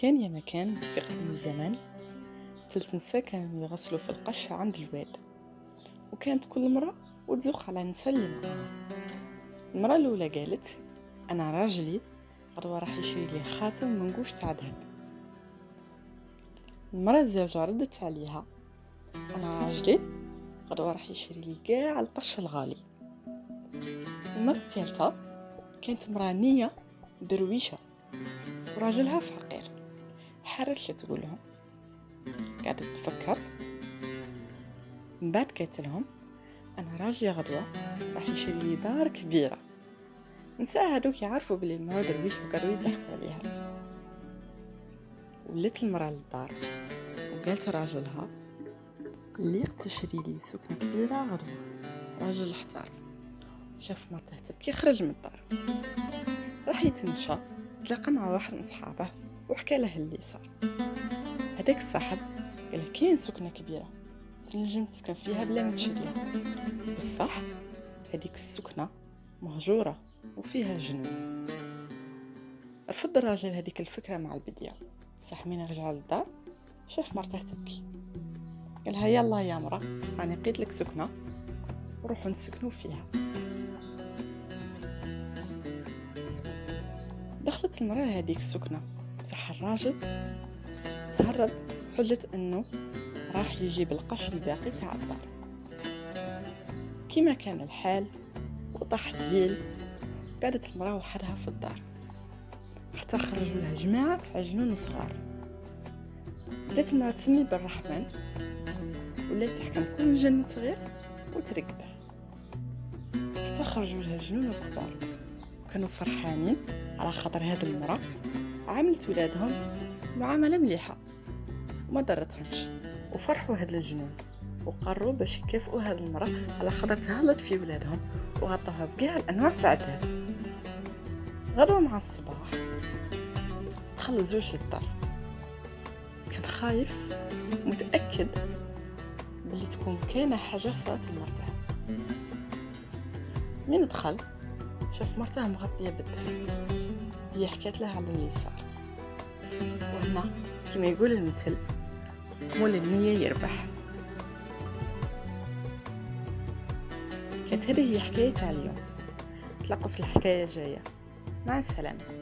كان يا مكان في قديم الزمان ثلث نساء كانوا يغسلوا في القش عند الواد وكانت كل مرة وتزوق على معاها. المرة الأولى قالت أنا راجلي غدوة راح يشري لي خاتم من قوش تاع ذهب. المرة الزوجة ردت عليها أنا راجلي غدوة راح يشري لي قاع القش الغالي. المرة الثالثة كانت مرة نية درويشة وراجلها فقير. حارت تقول لهم قاعدة تفكر. من بعد قالت لهم أنا راجلي غدوة راح يشري لي دار كبيرة. نساء هادوك يعرفوا بلي المرأة درويش وقالوا يضحكوا عليها. ولات المرأة للدار. وقالت راجلها اللي تشري لي سكنة كبيرة غدوة. راجل احتار. شاف مرته تبكي خرج من الدار. راح يتمشى تلاقى مع واحد من صحابه. وحكى له اللي صار. هداك الصاحب قال كاين سكنة كبيرة تنجم تسكن فيها بلا ما تشريها بصح هذيك السكنة مهجورة وفيها جنون. رفض الراجل هذيك الفكرة مع البدية. بصح مين رجع للدار؟ شاف مرته تبكي. قالها يلا يا مرة راني لقيت لك سكنة وروحوا نسكنوا فيها. دخلت المرأة هذيك السكنة. بصح الراجل. تهرب حجة إنه راح يجيب القش الباقي تاع الدار. كيما كان الحال وطاح الليل قعدت المرأة وحدها في الدار. حتى خرجوا لها جماعة عجنون صغار. بدات المرأة تسمي بالرحمن. ولات تحكم كل جن صغير وترقده حتى خرجوا لها جنون كبار. وكانوا فرحانين على خاطر هذه المرأة. عاملت ولادهم معاملة مليحة وما ضرتهمش. وفرحوا هاد الجنون وقرروا باش يكافئوا هاد المرأة على خاطر تهلت في ولادهم وغطوها بكاع الأنواع تاع الذهب غدوة مع الصباح دخل الزوج للدار. كان خايف متأكد بلي تكون كاينة حاجة صارت لمرته من دخل شاف مرته مغطية بالذهب هي حكات له على اللي صار وهنا كما يقول المثل مول النية يربح. كانت هذه هي حكاية اليوم. تلاقوا في الحكاية الجاية. مع السلامة.